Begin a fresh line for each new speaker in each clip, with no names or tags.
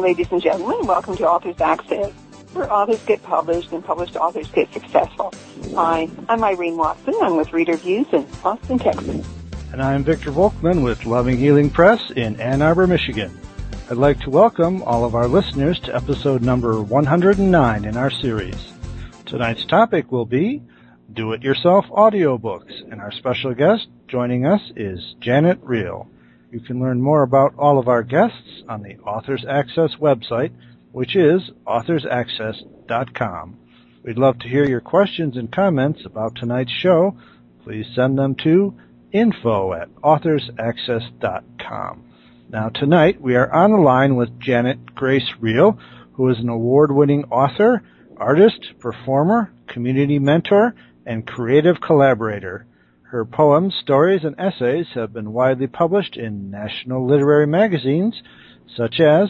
ladies and gentlemen. Welcome to Authors Access, where authors get published and published authors get successful. Hi, I'm Irene Watson. I'm with Reader Views in Austin, Texas.
And I'm Victor Volkman with Loving Healing Press in Ann Arbor, Michigan. I'd like to welcome all of our listeners to episode number 109 in our series. Tonight's topic will be do-it-yourself audiobooks, and our special guest joining us is Janet Riehl. You can learn more about all of our guests on the Authors Access website, which is authorsaccess.com. We'd love to hear your questions and comments about tonight's show. Please send them to info at authorsaccess.com. Now tonight we are on the line with Janet Grace Riehl, who is an award-winning author, artist, performer, community mentor, and creative collaborator. Her poems, stories, and essays have been widely published in national literary magazines such as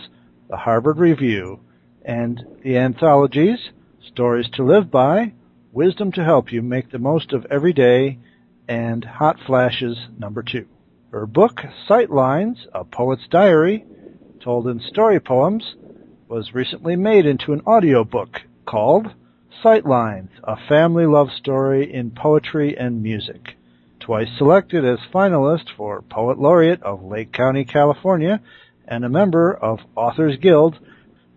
the Harvard Review and the anthologies Stories to Live By, Wisdom to Help You Make the Most of Every Day, and Hot Flashes number 2. Her book, Sightlines, A Poet's Diary, told in story poems, was recently made into an audiobook called Sightlines, A Family Love Story in Poetry and Music. Twice selected as finalist for Poet Laureate of Lake County, California, and a member of Authors Guild,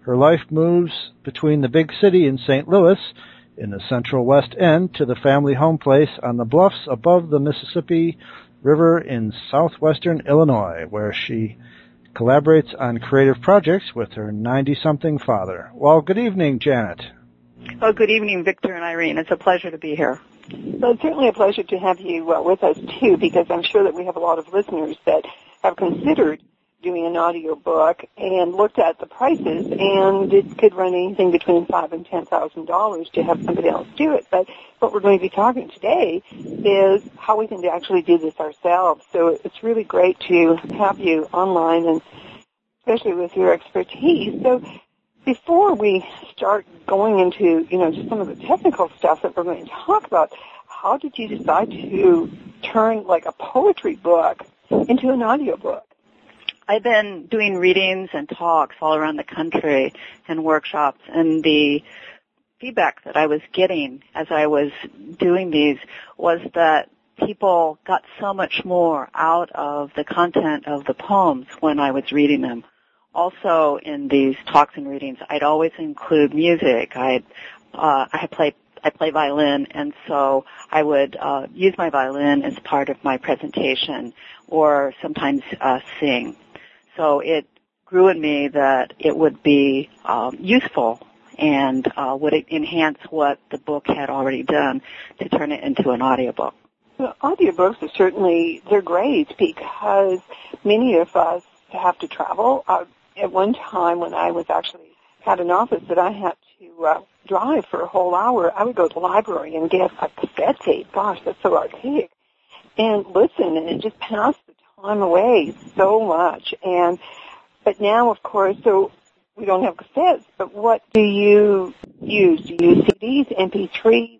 her life moves between the big city in St. Louis in the central west end to the family home place on the bluffs above the Mississippi River in southwestern Illinois, where she collaborates on creative projects with her 90-something father. Well, good evening, Janet.
Well, good evening, Victor and Irene. It's a pleasure to be here.
So it's certainly a pleasure to have you uh, with us too, because I'm sure that we have a lot of listeners that have considered doing an audio book and looked at the prices and it could run anything between five and ten thousand dollars to have somebody else do it. But what we're going to be talking today is how we can actually do this ourselves. So it's really great to have you online and especially with your expertise. So before we start going into, you know, some of the technical stuff that we're going to talk about, how did you decide to turn like a poetry book into an audio book?
I've been doing readings and talks all around the country and workshops and the feedback that I was getting as I was doing these was that people got so much more out of the content of the poems when I was reading them. Also in these talks and readings, I'd always include music. I'd, uh, I play I play violin, and so I would uh, use my violin as part of my presentation, or sometimes uh, sing. So it grew in me that it would be um, useful and uh, would enhance what the book had already done to turn it into an audiobook.
Well, audiobooks are certainly they're great because many of us have to travel. Uh, at one time, when I was actually had an office that I had to uh, drive for a whole hour, I would go to the library and get a cassette tape. Gosh, that's so archaic. And listen, and it just passed the time away so much. And but now, of course, so we don't have cassettes. But what do you use? Do you use CDs, MP3?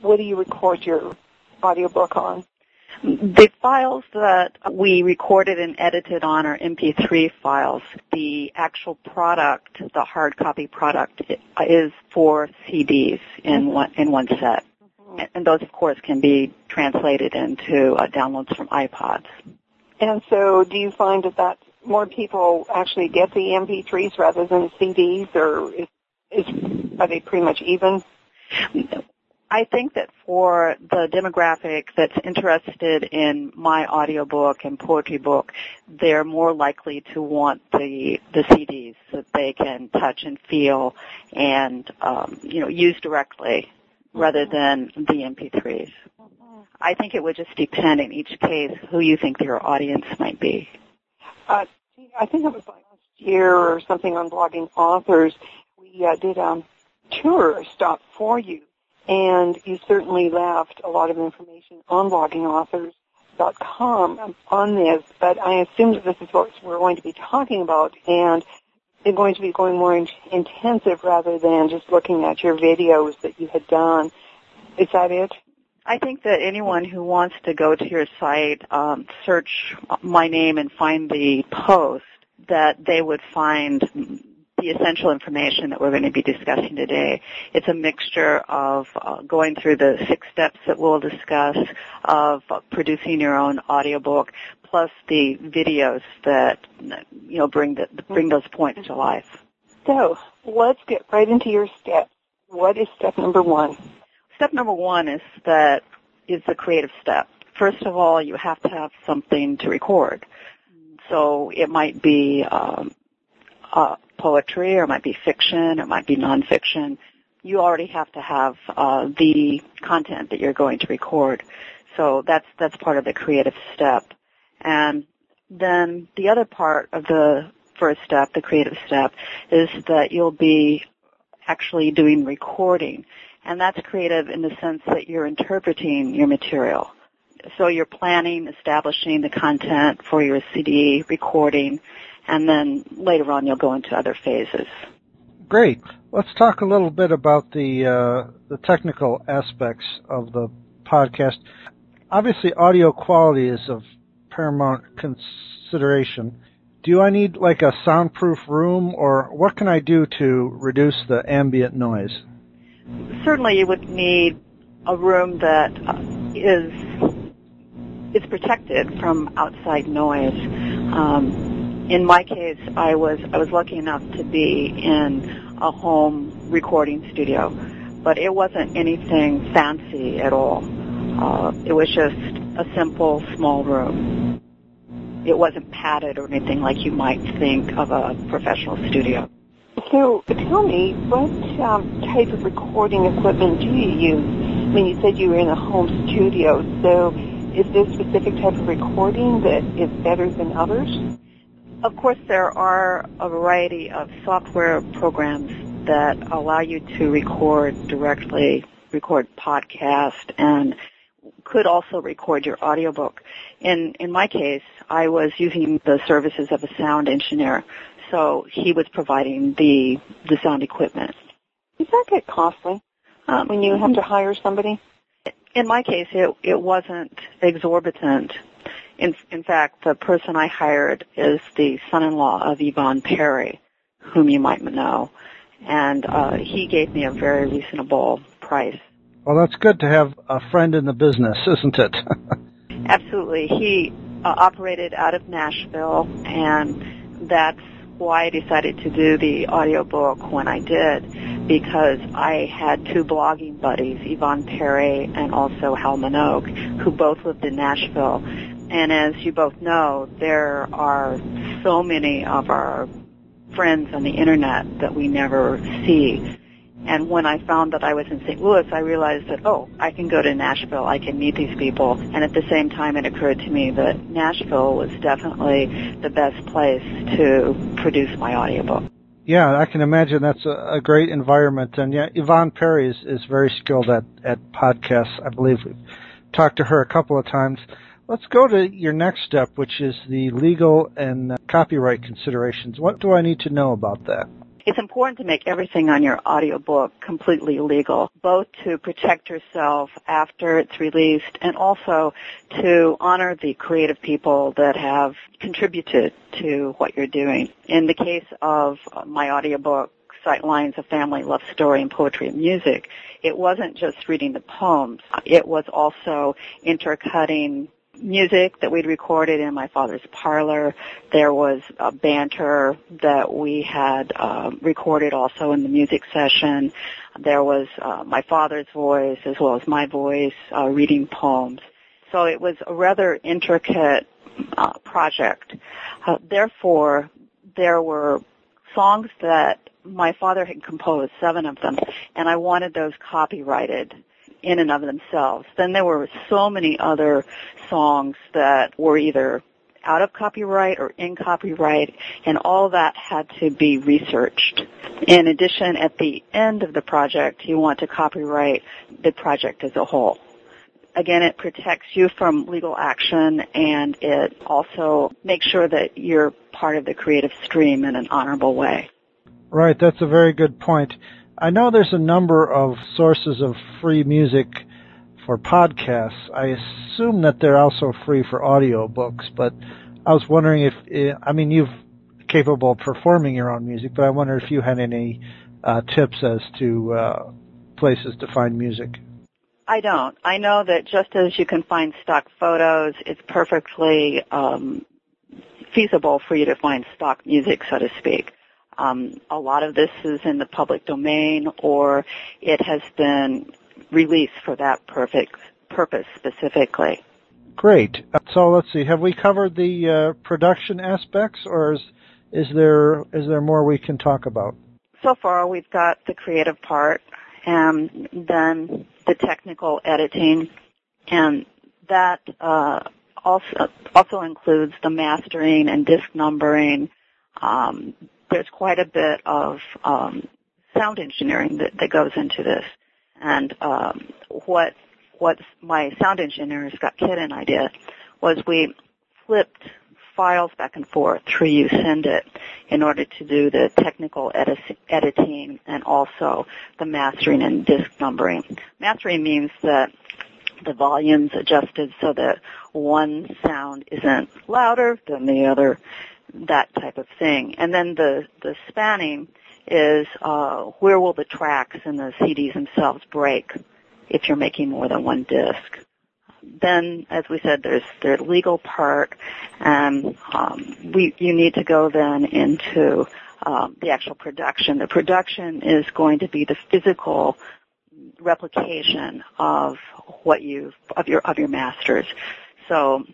What do you record your audiobook on?
The files that we recorded and edited on are MP3 files. The actual product, the hard copy product, is four CDs in one in one set, mm-hmm. and those, of course, can be translated into uh, downloads from iPods.
And so do you find that that more people actually get the MP3s rather than the CDs or is, is, are they pretty much even?
I think that for the demographic that's interested in my audiobook and poetry book, they're more likely to want the the CDs that they can touch and feel and um, you know use directly rather than the MP3s. I think it would just depend in each case who you think your audience might be.
Uh, I think it was last year or something on blogging authors. We uh, did a tour stop for you, and you certainly left a lot of information on bloggingauthors.com on this. But I assume that this is what we're going to be talking about, and it's going to be going more in- intensive rather than just looking at your videos that you had done. Is that it?
I think that anyone who wants to go to your site, um, search my name and find the post, that they would find the essential information that we're going to be discussing today. It's a mixture of uh, going through the six steps that we'll discuss, of uh, producing your own audiobook, plus the videos that you know bring the, bring those points to life.
So let's get right into your steps. What is step number one?
Step number one is that is the creative step. First of all, you have to have something to record. So it might be um, uh, poetry, or it might be fiction, or it might be nonfiction. You already have to have uh, the content that you're going to record. So that's that's part of the creative step. And then the other part of the first step, the creative step, is that you'll be actually doing recording. And that's creative in the sense that you're interpreting your material. So you're planning, establishing the content for your CD, recording, and then later on you'll go into other phases.
Great. Let's talk a little bit about the uh, the technical aspects of the podcast. Obviously, audio quality is of paramount consideration. Do I need like a soundproof room, or what can I do to reduce the ambient noise?
Certainly, you would need a room that uh, is is protected from outside noise. Um, in my case, I was I was lucky enough to be in a home recording studio, but it wasn't anything fancy at all. Uh, it was just a simple small room. It wasn't padded or anything like you might think of a professional studio.
So tell me, what um, type of recording equipment do you use? I mean, you said you were in a home studio, so is there a specific type of recording that is better than others?
Of course, there are a variety of software programs that allow you to record directly, record podcast, and could also record your audiobook. In in my case, I was using the services of a sound engineer, so he was providing the the sound equipment.
Does that get costly um, when you have to hire somebody?
In my case, it it wasn't exorbitant. In in fact, the person I hired is the son-in-law of Yvonne Perry, whom you might know, and uh, he gave me a very reasonable price.
Well, that's good to have a friend in the business, isn't it?
Absolutely. He uh, operated out of Nashville, and that's why I decided to do the audiobook when I did, because I had two blogging buddies, Yvonne Perry and also Hal Manogue, who both lived in Nashville. And as you both know, there are so many of our friends on the internet that we never see. And when I found that I was in St. Louis, I realized that, oh, I can go to Nashville, I can meet these people. And at the same time, it occurred to me that Nashville was definitely the best place to produce my audiobook.
Yeah, I can imagine that's a, a great environment. And yeah, Yvonne Perry is, is very skilled at, at podcasts. I believe we've talked to her a couple of times. Let's go to your next step, which is the legal and uh, copyright considerations. What do I need to know about that?
It's important to make everything on your audiobook completely legal, both to protect yourself after it's released and also to honor the creative people that have contributed to what you're doing. In the case of my audiobook, Sightlines, A Family Love Story and Poetry and Music, it wasn't just reading the poems. It was also intercutting music that we'd recorded in my father's parlor. There was a banter that we had uh, recorded also in the music session. There was uh, my father's voice as well as my voice uh, reading poems. So it was a rather intricate uh, project. Uh, therefore, there were songs that my father had composed, seven of them, and I wanted those copyrighted in and of themselves. Then there were so many other songs that were either out of copyright or in copyright, and all that had to be researched. In addition, at the end of the project, you want to copyright the project as a whole. Again, it protects you from legal action and it also makes sure that you're part of the creative stream in an honorable way.
Right, that's a very good point. I know there's a number of sources of free music for podcasts. I assume that they're also free for audio books, but I was wondering if, I mean, you've capable of performing your own music, but I wonder if you had any uh, tips as to uh, places to find music.
I don't. I know that just as you can find stock photos, it's perfectly um, feasible for you to find stock music, so to speak. Um, a lot of this is in the public domain, or it has been released for that perfect purpose specifically.
Great. So let's see. Have we covered the uh, production aspects, or is is there is there more we can talk about?
So far, we've got the creative part, and then the technical editing, and that uh, also also includes the mastering and disc numbering. Um, there's quite a bit of um, sound engineering that, that goes into this, and um, what what my sound engineer Scott Kidden I did was we flipped files back and forth through you send it in order to do the technical edit- editing and also the mastering and disc numbering. Mastering means that the volume's adjusted so that one sound isn't louder than the other, that type of thing. And then the, the spanning is uh, where will the tracks and the CDs themselves break if you're making more than one disc. Then, as we said, there's the legal part, and um, we you need to go then into um, the actual production. The production is going to be the physical replication of what you of your of your masters. So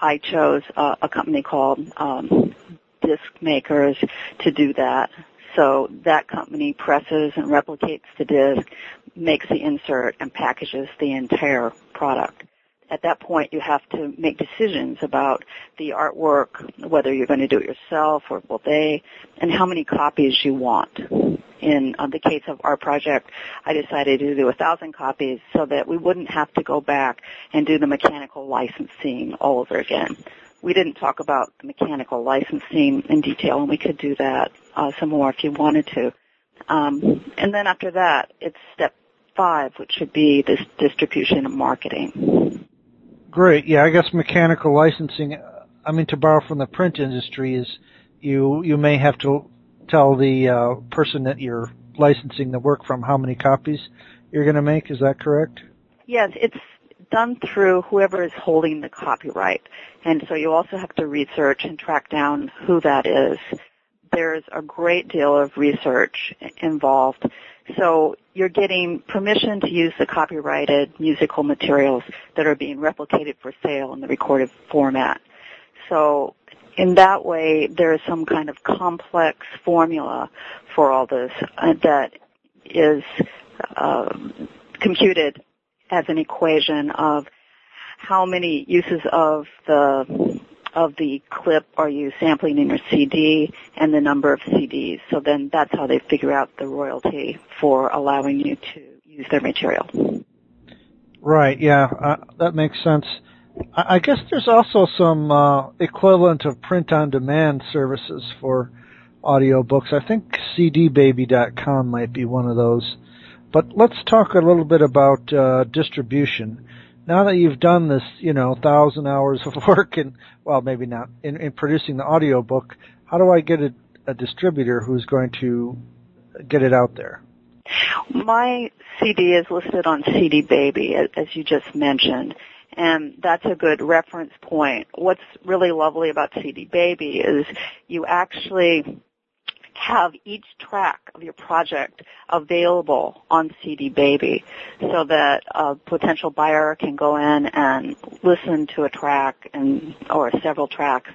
I chose a, a company called um, Disc Makers to do that. So that company presses and replicates the disc, makes the insert, and packages the entire product. At that point, you have to make decisions about the artwork, whether you're going to do it yourself or will they, and how many copies you want. In uh, the case of our project, I decided to do a thousand copies so that we wouldn't have to go back and do the mechanical licensing all over again. We didn't talk about the mechanical licensing in detail, and we could do that uh, some more if you wanted to. Um, and then after that, it's step five, which should be this distribution and marketing.
Great. Yeah, I guess mechanical licensing. I mean, to borrow from the print industry is you you may have to tell the uh, person that you're licensing the work from how many copies you're going to make. Is that correct?
Yes, it's done through whoever is holding the copyright. And so you also have to research and track down who that is. There's a great deal of research involved. So you're getting permission to use the copyrighted musical materials that are being replicated for sale in the recorded format. So in that way, there is some kind of complex formula for all this uh, that is uh, computed as an equation of how many uses of the of the clip are you sampling in your CD and the number of CDs. So then that's how they figure out the royalty for allowing you to use their material.
Right. Yeah, uh, that makes sense. I, guess there's also some uh, equivalent of print-on-demand services for audiobooks. I think CDBaby.com might be one of those. But let's talk a little bit about uh, distribution. Now that you've done this, you know, thousand hours of work in, well, maybe not, in, in producing the audiobook, how do I get a, a distributor who's going to get it out there?
My CD is listed on CD Baby, as you just mentioned, and that's a good reference point. What's really lovely about CD Baby is you actually have each track of your project available on CD Baby so that a potential buyer can go in and listen to a track and or several tracks.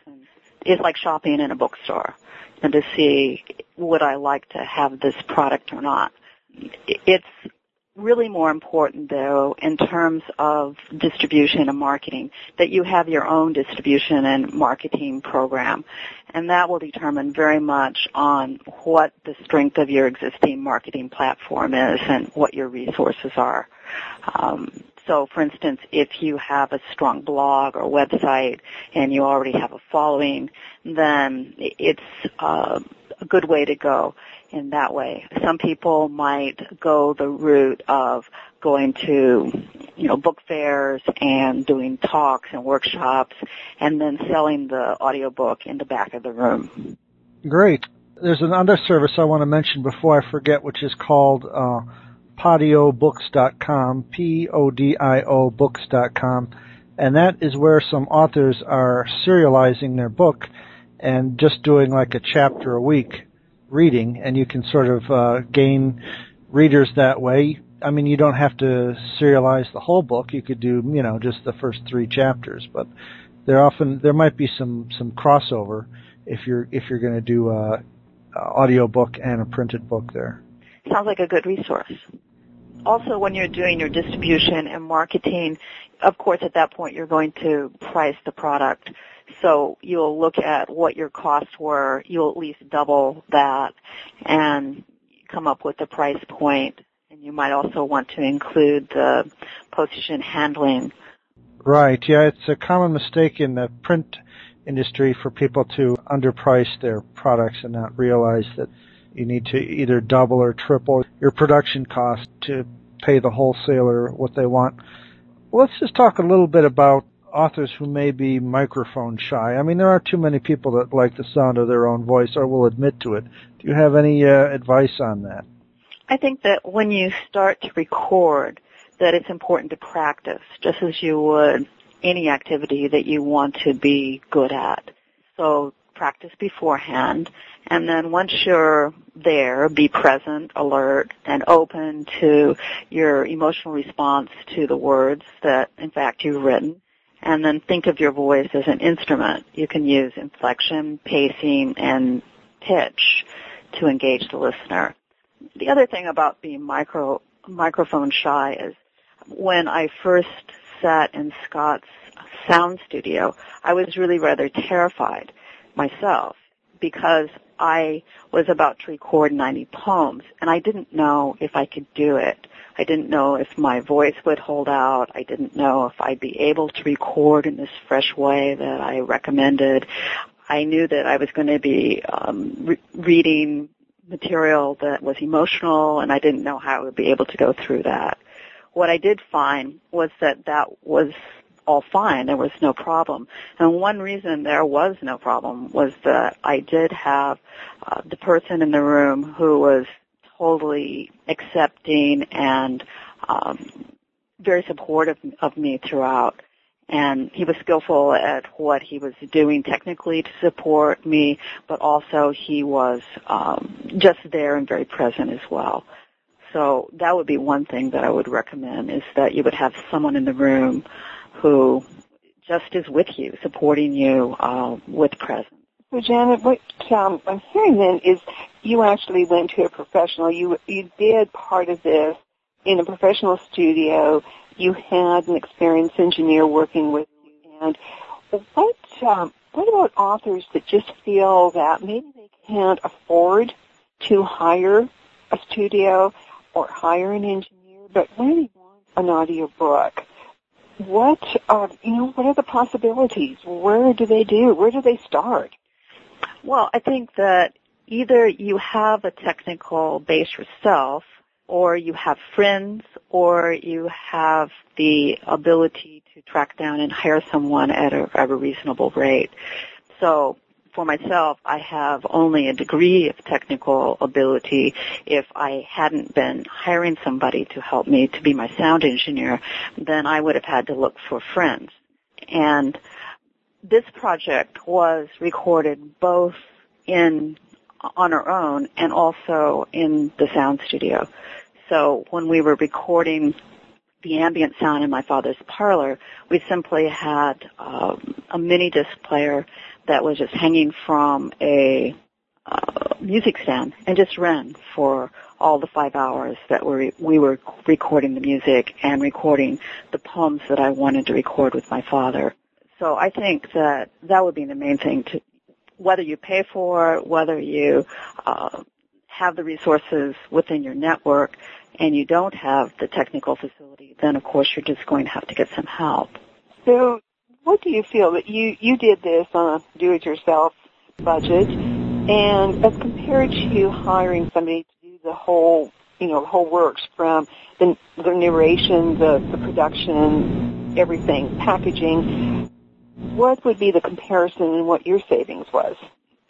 It's like shopping in a bookstore and to see would I like to have this product or not. It's really more important though in terms of distribution and marketing that you have your own distribution and marketing program. And that will determine very much on what the strength of your existing marketing platform is and what your resources are. Um, so for instance if you have a strong blog or website and you already have a following then it's uh, a good way to go in that way. Some people might go the route of going to, you know, book fairs and doing talks and workshops and then selling the audiobook in the back of the room.
Great. There's another service I want to mention before I forget, which is called uh, podiobooks.com, P-O-D-I-O books.com, and that is where some authors are serializing their book and just doing like a chapter a week reading, and you can sort of uh, gain readers that way. I mean, you don't have to serialize the whole book. You could do, you know, just the first three chapters, but there often there might be some some crossover if you're if you're going to do a, a audio book and a printed book there.
Sounds like a good resource. Also, when you're doing your distribution and marketing, of course, at that point you're going to price the product. So you'll look at what your costs were. You'll at least double that and come up with the price point. And you might also want to include the postage and handling.
Right. Yeah, it's a common mistake in the print industry for people to underprice their products and not realize that you need to either double or triple your production cost to pay the wholesaler what they want. Let's just talk a little bit about authors who may be microphone shy. I mean, there aren't too many people that like the sound of their own voice or will admit to it. Do you have any uh, advice on that?
I think that when you start to record, that it's important to practice, just as you would any activity that you want to be good at. So practice beforehand, and then once you're there, be present, alert, and open to your emotional response to the words that, in fact, you've written. And then think of your voice as an instrument. You can use inflection, pacing, and pitch to engage the listener. The other thing about being micro, microphone shy is when I first sat in Scott's sound studio, I was really rather terrified myself because I was about to record 90 poems and I didn't know if I could do it. I didn't know if my voice would hold out. I didn't know if I'd be able to record in this fresh way that I recommended. I knew that I was going to be um, re- reading material that was emotional and I didn't know how I would be able to go through that. What I did find was that that was all fine. There was no problem. And one reason there was no problem was that I did have uh, the person in the room who was totally accepting and um, very supportive of me throughout. And he was skillful at what he was doing technically to support me, but also he was um, just there and very present as well. So that would be one thing that I would recommend is that you would have someone in the room who just is with you, supporting you uh, with presence.
So Janet, what um, I'm hearing then is you actually went to a professional. You you did part of this in a professional studio. You had an experienced engineer working with you. And what um, what about authors that just feel that maybe they can't afford to hire a studio or hire an engineer, but really want an audio book? What are you know what are the possibilities? Where do they do? Where do they start?
Well, I think that either you have a technical base yourself, or you have friends, or you have the ability to track down and hire someone at a, at a reasonable rate. So for myself, I have only a degree of technical ability. If I hadn't been hiring somebody to help me to be my sound engineer, then I would have had to look for friends. And this project was recorded both in on our own and also in the sound studio. So when we were recording the ambient sound in my father's parlor, we simply had um, a mini disc player that was just hanging from a uh, music stand and just ran for all the five hours that we we were recording the music and recording the poems that I wanted to record with my father. So I think that that would be the main thing to whether you pay for whether you uh, have the resources within your network, and you don't have the technical facility, then of course you're just going to have to get some help.
So what do you feel that you you did this on a do-it-yourself budget, and as compared to hiring somebody to do the whole you know whole works from the the narration, the the production, everything, packaging, what would be the comparison and what your savings was?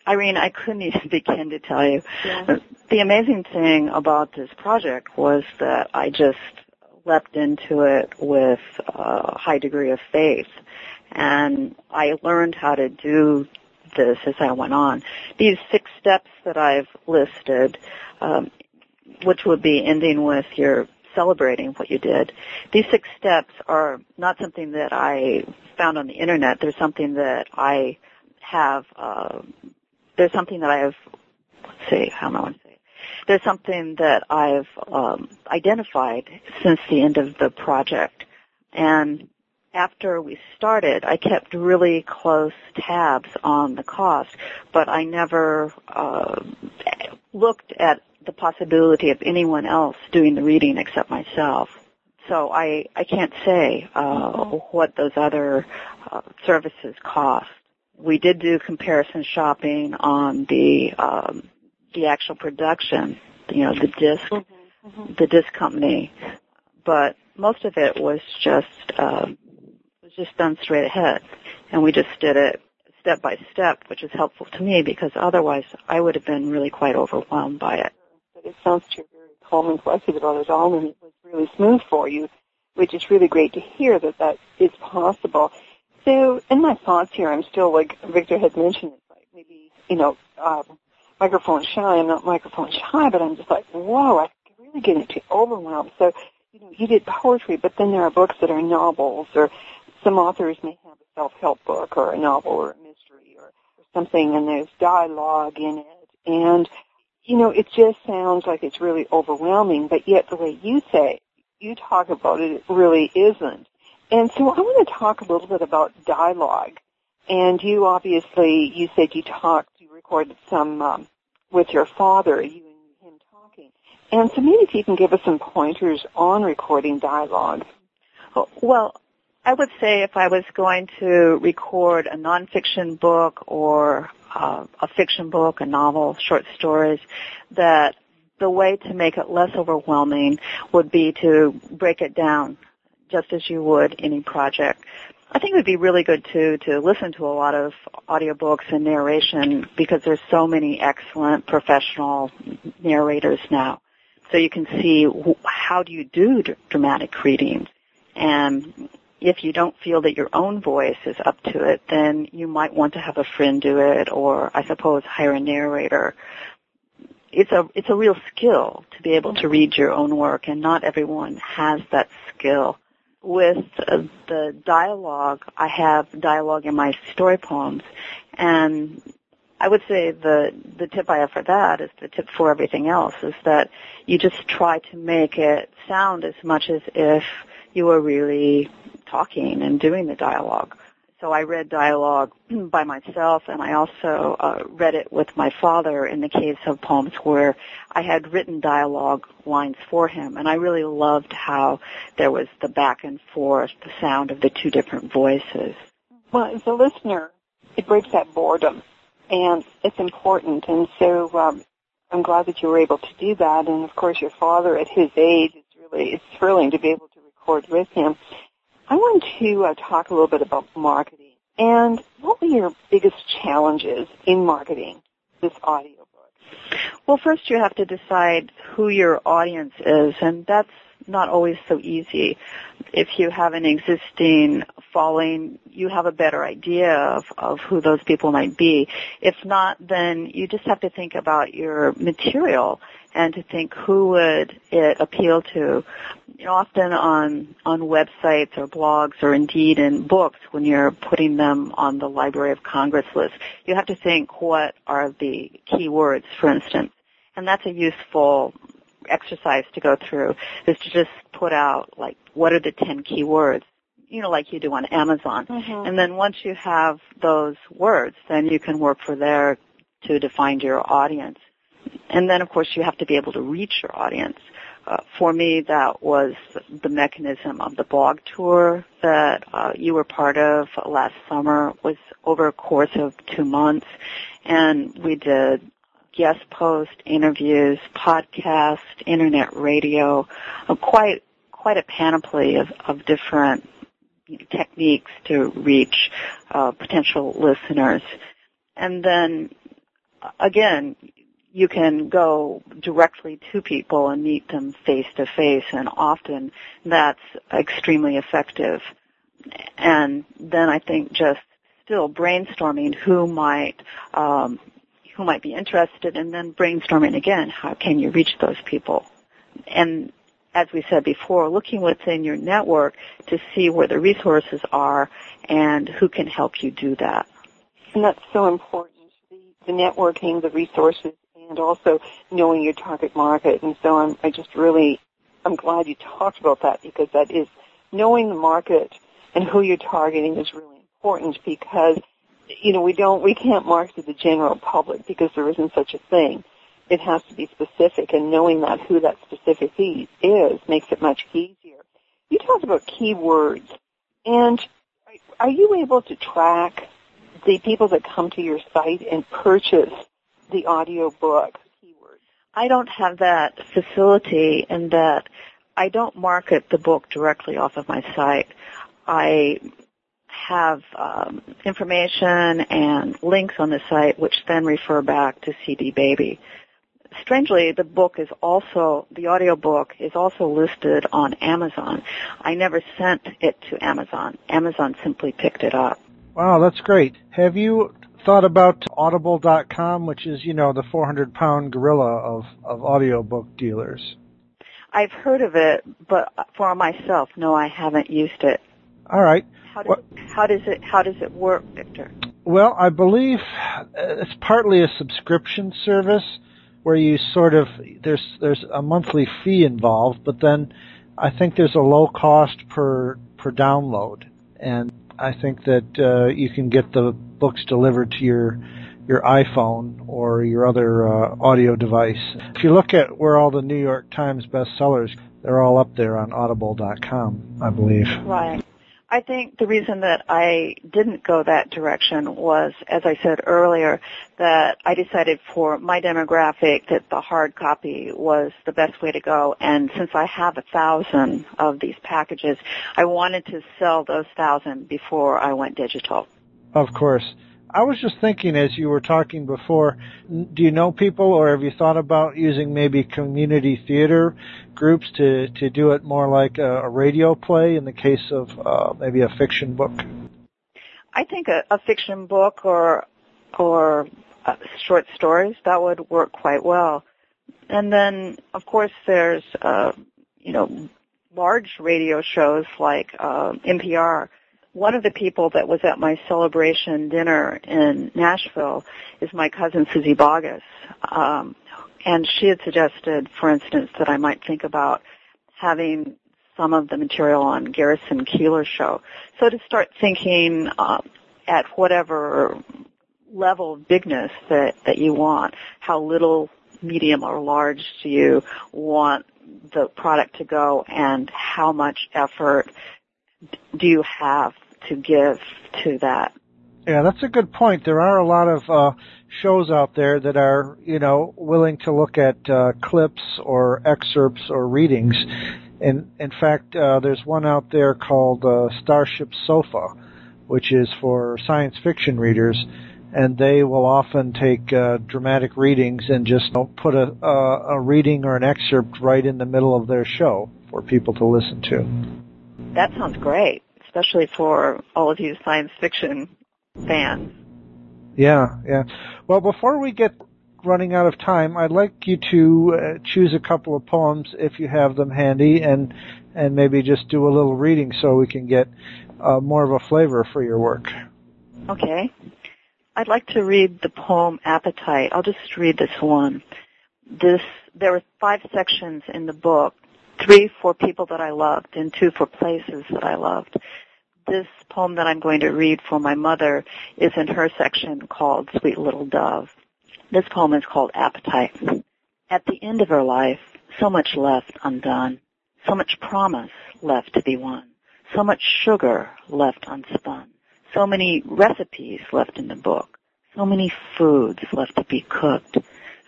Irene, I couldn't even begin to tell you.
Yeah.
The amazing thing about this project was that I just leapt into it with a high degree of faith. And I learned how to do this as I went on. These six steps that I've listed, um, which would be ending with your celebrating what you did. These six steps are not something that I found on the internet. They're something that I have. Uh, there's something that I have. Let's see, how am I want to say? It? There's something that I've um, identified since the end of the project, and after we started, I kept really close tabs on the cost, but I never uh, looked at the possibility of anyone else doing the reading except myself. So I, I can't say uh, what those other uh, services cost. We did do comparison shopping on the um, the actual production, you know, the disc,
Mm-hmm. Mm-hmm.
the disc company, but most of it was just uh, was just done straight ahead, and we just did it step by step, which is helpful to me because otherwise I would have been really quite overwhelmed by it.
But it sounds to you very calm and collected about it all, and it was really smooth for you, which is really great to hear that that is possible. So, in my thoughts here, I'm still like Victor had mentioned, like maybe you know, um, microphone shy. I'm not microphone shy, but I'm just like, whoa, I really get into overwhelmed. So, you know, you did poetry, but then there are books that are novels, or some authors may have a self-help book, or a novel, or a mystery, or, or something, and there's dialogue in it, and you know, it just sounds like it's really overwhelming, but yet the way you say, you talk about it, it really isn't. And so I want to talk a little bit about dialogue. And you obviously, you said you talked, you recorded some um, with your father, you and him talking. And so maybe if you can give us some pointers on recording dialogue.
Well, I would say if I was going to record a nonfiction book or uh, a fiction book, a novel, short stories, that the way to make it less overwhelming would be to break it down just as you would any project. I think it would be really good too to listen to a lot of audiobooks and narration because there's so many excellent professional narrators now. So you can see how do you do dramatic readings. And if you don't feel that your own voice is up to it, then you might want to have a friend do it or I suppose hire a narrator. It's a, it's a real skill to be able to read your own work and not everyone has that skill. With uh, the dialogue, I have dialogue in my story poems and I would say the the tip I have for that is the tip for everything else is that you just try to make it sound as much as if you were really talking and doing the dialogue. So I read dialogue by myself and I also uh, read it with my father in the case of poems where I had written dialogue lines for him and I really loved how there was the back and forth, the sound of the two different voices.
Well, as a listener, it breaks that boredom, and it's important. And so um, I'm glad that you were able to do that. And of course, your father at his age, it's really it's thrilling to be able to record with him. I want to uh, talk a little bit about marketing. And what were your biggest challenges in marketing this audiobook?
Well, first you have to decide who your audience is, and that's not always so easy. If you have an existing following, you have a better idea of, of who those people might be. If not, then you just have to think about your material and to think who would it appeal to. You know, often on on websites or blogs or indeed in books, when you're putting them on the Library of Congress list, you have to think what are the keywords, for instance, and that's a useful exercise to go through is to just put out like what are the 10 keywords you know like you do on Amazon
Mhm.
and then once you have those words then you can work for there to define your audience and then of course you have to be able to reach your audience. Uh, for me that was the mechanism of the blog tour that uh, you were part of last summer. It was over a course of two months. And we did guest post interviews, podcast, internet radio, uh, quite quite a panoply of, of different techniques to reach uh, potential listeners. And then again, you can go directly to people and meet them face to face and often that's extremely effective. And then I think just still brainstorming who might, um, who might be interested and then brainstorming again, how can you reach those people? And as we said before, looking within your network to see where the resources are and who can help you do that.
And that's so important. The, the networking, the resources, and also knowing your target market. And so I'm, I just really, I'm glad you talked about that because that is knowing the market and who you're targeting is really important because, you know, we don't, we can't market to the general public because there isn't such a thing. It has to be specific and knowing that who that specific is makes it much easier. You talked about keywords and are you able to track the people that come to your site and purchase the audio book?
I don't have that facility in that I don't market the book directly off of my site. I have um, information and links on the site which then refer back to CD Baby. Strangely, the book is also, the audio book is also listed on Amazon. I never sent it to Amazon. Amazon simply picked it up.
Wow, that's great. Have you thought about audible.com, which is, you know, the 400 pound gorilla of, of audiobook dealers?
I've heard of it, but for myself, no, I haven't used it.
All right.
How does, how does it how does it work, Victor?
Well, I believe uh, it's partly a subscription service where you sort of there's there's a monthly fee involved, but then I think there's a low cost per per download, and I think that uh, you can get the books delivered to your your iPhone or your other uh, audio device. If you look at where all the New York Times bestsellers, they're all up there on Audible.com, I believe.
Right. I think the reason that I didn't go that direction was, as I said earlier, that I decided for my demographic that the hard copy was the best way to go. And since I have a thousand of these packages, I wanted to sell those thousand before I went digital.
Of course. I was just thinking as you were talking before, do you know people or have you thought about using maybe community theater groups to, to do it more like a, a radio play in the case of uh, maybe a fiction book?
I think a, a fiction book or or uh, short stories that would work quite well. And then, of course, there's uh, you know large radio shows like uh, NPR one of the people that was at my celebration dinner in Nashville is my cousin Suzy Bogguss. Um, and she had suggested, for instance, that I might think about having some of the material on Garrison Keillor's show. So to start thinking uh, at whatever level of bigness that, that you want, how little, medium, or large do you want the product to go and how much effort do you have to give to that?
Yeah, that's a good point. There are a lot of uh, shows out there that are, you know, willing to look at uh, clips or excerpts or readings. And in fact, uh, there's one out there called uh, Starship Sofa, which is for science fiction readers, and they will often take uh, dramatic readings and just you know, put a, a, a reading or an excerpt right in the middle of their show for people to listen to.
That sounds great especially for all of you science fiction fans.
Yeah, yeah. Well, before we get running out of time, I'd like you to uh, choose a couple of poems if you have them handy, and and maybe just do a little reading so we can get uh, more of a flavor for your work.
Okay. I'd like to read the poem Appetite. I'll just read this one. This there were five sections in the book, three for people that I loved and two for places that I loved. This poem that I'm going to read for my mother is in her section called Sweet Little Dove. This poem is called Appetite. At the end of her life, so much left undone, so much promise left to be won, so much sugar left unspun, so many recipes left in the book, so many foods left to be cooked,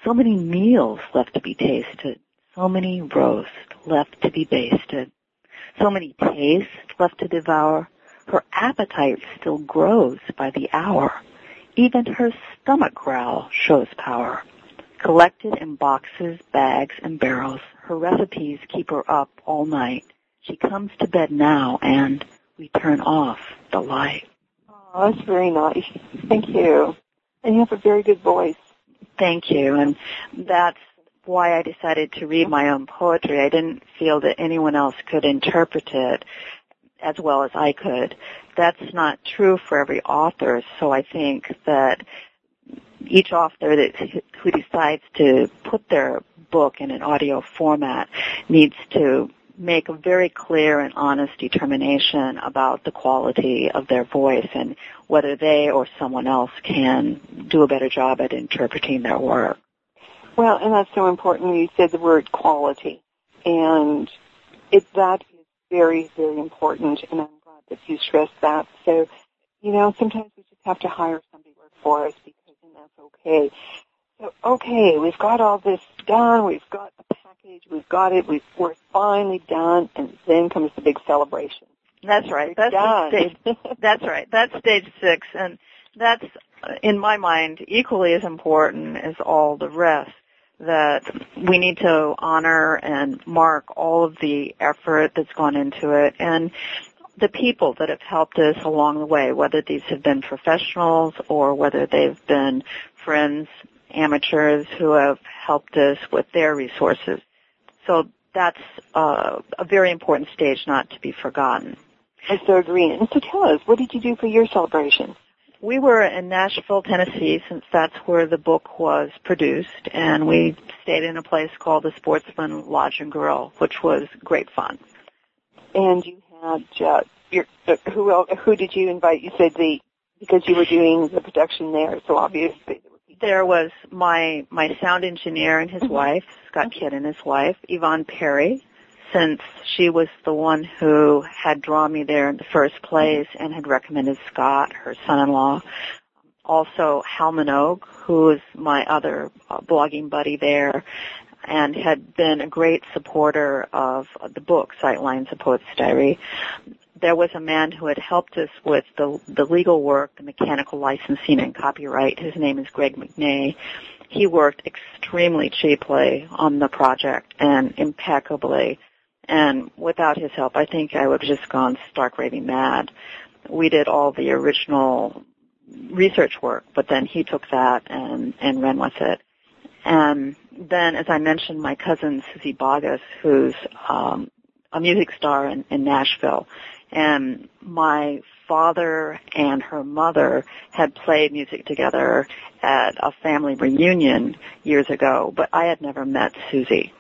so many meals left to be tasted, so many roasts left to be basted, so many tastes left to devour. Her appetite still grows by the hour. Even her stomach growl shows power. Collected in boxes, bags, and barrels, her recipes keep her up all night. She comes to bed now and we turn off the light.
Oh, that's very nice. Thank you. And you have a very good voice.
Thank you. And that's why I decided to read my own poetry. I didn't feel that anyone else could interpret it as well as I could. That's not true for every author, so I think that each author that who decides to put their book in an audio format needs to make a very clear and honest determination about the quality of their voice and whether they or someone else can do a better job at interpreting their work.
Well, and that's so important. You said the word quality, and it that is very, very important. And I'm glad that you stressed that. So, you know, sometimes we just have to hire somebody to work for us because, and that's okay. So, okay, we've got all this done. We've got the package. We've got it. We've, we're finally done, and then comes the big celebration.
That's right. That's
done.
stage. That's right. That's stage six, and that's in my mind equally as important as all the rest that we need to honor and mark all of the effort that's gone into it and the people that have helped us along the way, whether these have been professionals or whether they've been friends, amateurs who have helped us with their resources. So that's uh, a very important stage not to be forgotten.
I so agree. And so tell us, what did you do for your celebration?
We were in Nashville, Tennessee, since that's where the book was produced, and we stayed in a place called the Sportsman Lodge and Grill, which was great fun.
And you had uh, your uh, who else, who did you invite? You said the because you were doing the production there, so obviously
there was my my sound engineer and his wife, Scott Kidd and his wife, Yvonne Perry, since she was the one who had drawn me there in the first place and had recommended Scott, her son-in-law. Also Hal Manogue, who is my other uh, blogging buddy there and had been a great supporter of the book, Sightlines, A Poet's Diary. There was a man who had helped us with the, the legal work, the mechanical licensing and copyright. His name is Greg McNay he worked extremely cheaply on the project and impeccably. And without his help, I think I would have just gone stark raving mad. We did all the original research work, but then he took that and, and ran with it. And then, as I mentioned, my cousin Suzy Bogguss, who's um, a music star in, in Nashville, and my father and her mother had played music together at a family reunion years ago, but I had never met
Suzy.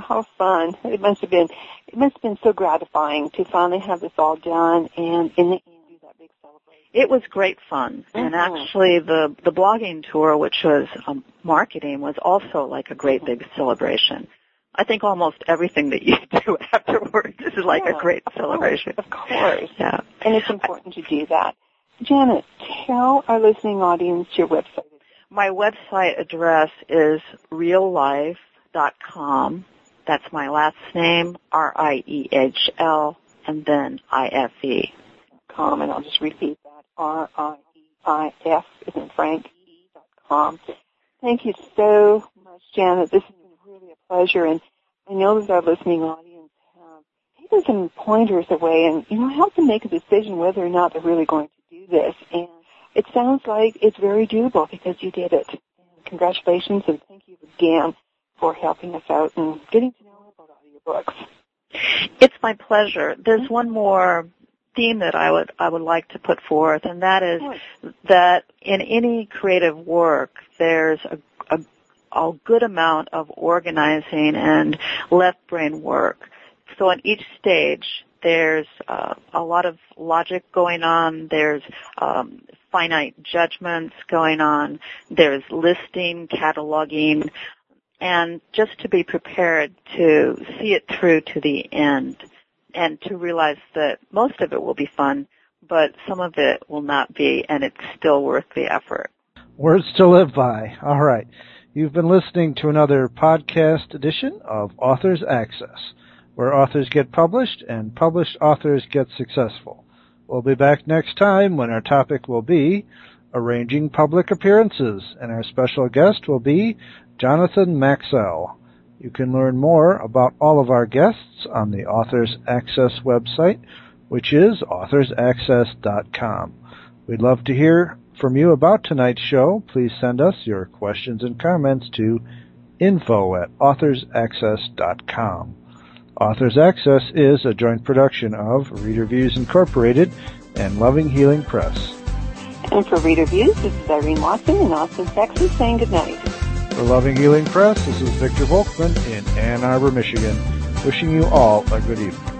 How fun. It must have been, it must have been so gratifying to finally have this all done and in the end do that big celebration.
It was great fun. Mm-hmm. And actually the, the blogging tour, which was um, marketing, was also like a great big celebration. I think almost everything that you do afterwards is like
yeah,
a great celebration.
Of course.
Yeah.
And it's important to do that. Janet, tell our listening audience your website.
My website address is riehlife.com that's my last name, R-I-E-H-L, and then I-F-E.
Com, and I'll just repeat that, R-I-E-I-F is in Frank, com. Thank you so much, Janet. This has been really a pleasure, and I know that our listening audience have taken some pointers away and, you know, help them make a decision whether or not they're really going to do this. And it sounds like it's very doable because you did it. And congratulations, and thank you again for helping us out and getting to know about all your books.
It's my pleasure. There's one more theme that I would I would like to put forth, and that is that in any creative work, there's a, a, a good amount of organizing and left brain work. So at each stage, there's uh, a lot of logic going on. There's um, finite judgments going on. There's listing, cataloging, and just to be prepared to see it through to the end and to realize that most of it will be fun, but some of it will not be, and it's still worth the effort.
Words to live by. All right. You've been listening to another podcast edition of Authors Access, where authors get published and published authors get successful. We'll be back next time when our topic will be arranging public appearances, and our special guest will be Jonathan Maxwell. You can learn more about all of our guests on the Authors Access website, which is authorsaccess.com. We'd love to hear from you about tonight's show. Please send us your questions and comments to info at authorsaccess.com. Authors Access is a joint production of Reader Views Incorporated and Loving Healing Press.
And for Reader Views, this is Irene Watson in Austin, Texas, saying goodnight.
For Loving Healing Press, this is Victor Volkman in Ann Arbor, Michigan, wishing you all a good evening.